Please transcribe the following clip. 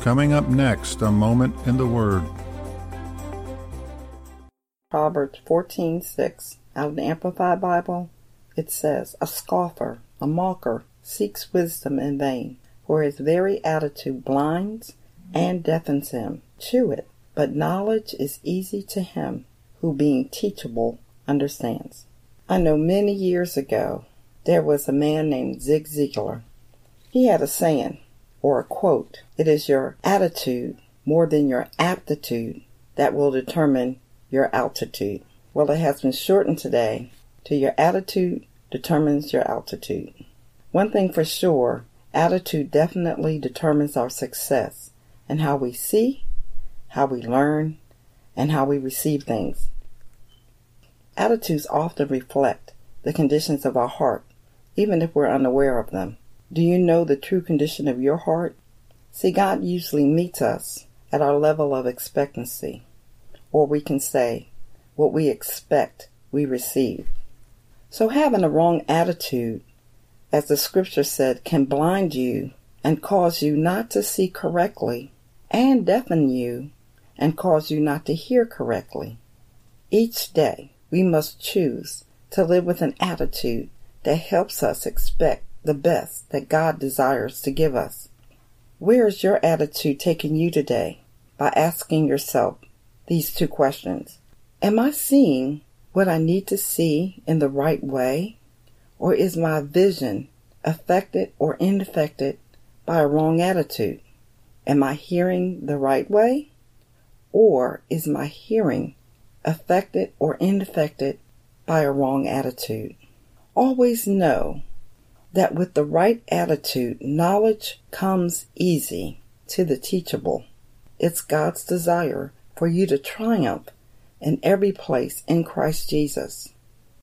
Coming up next, a moment in the Word. Proverbs 14:6 out of the Amplified Bible, it says, "A scoffer, a mocker, seeks wisdom in vain, for his very attitude blinds and deafens him to it. But knowledge is easy to him who, being teachable, understands." I know many years ago there was a man named Zig Ziglar. He had a saying or a quote: "It is your attitude more than your aptitude that will determine your altitude." Well, it has been shortened today to your attitude determines your altitude. One thing for sure, attitude definitely determines our success and how we see, how we learn, and how we receive things. Attitudes often reflect the conditions of our heart, even if we're unaware of them. Do you know the true condition of your heart? See, God usually meets us at our level of expectancy. Or we can say, what we expect, we receive. So having a wrong attitude, as the scripture said, can blind you and cause you not to see correctly and deafen you and cause you not to hear correctly. Each day we must choose to live with an attitude that helps us expect the best that God desires to give us. Where is your attitude taking you today? By asking yourself these two questions. Am I seeing what I need to see in the right way? Or is my vision affected or infected by a wrong attitude? Am I hearing the right way? Or is my hearing affected or infected by a wrong attitude? Always know that with the right attitude, knowledge comes easy to the teachable. It's God's desire for you to triumph in every place in Christ Jesus.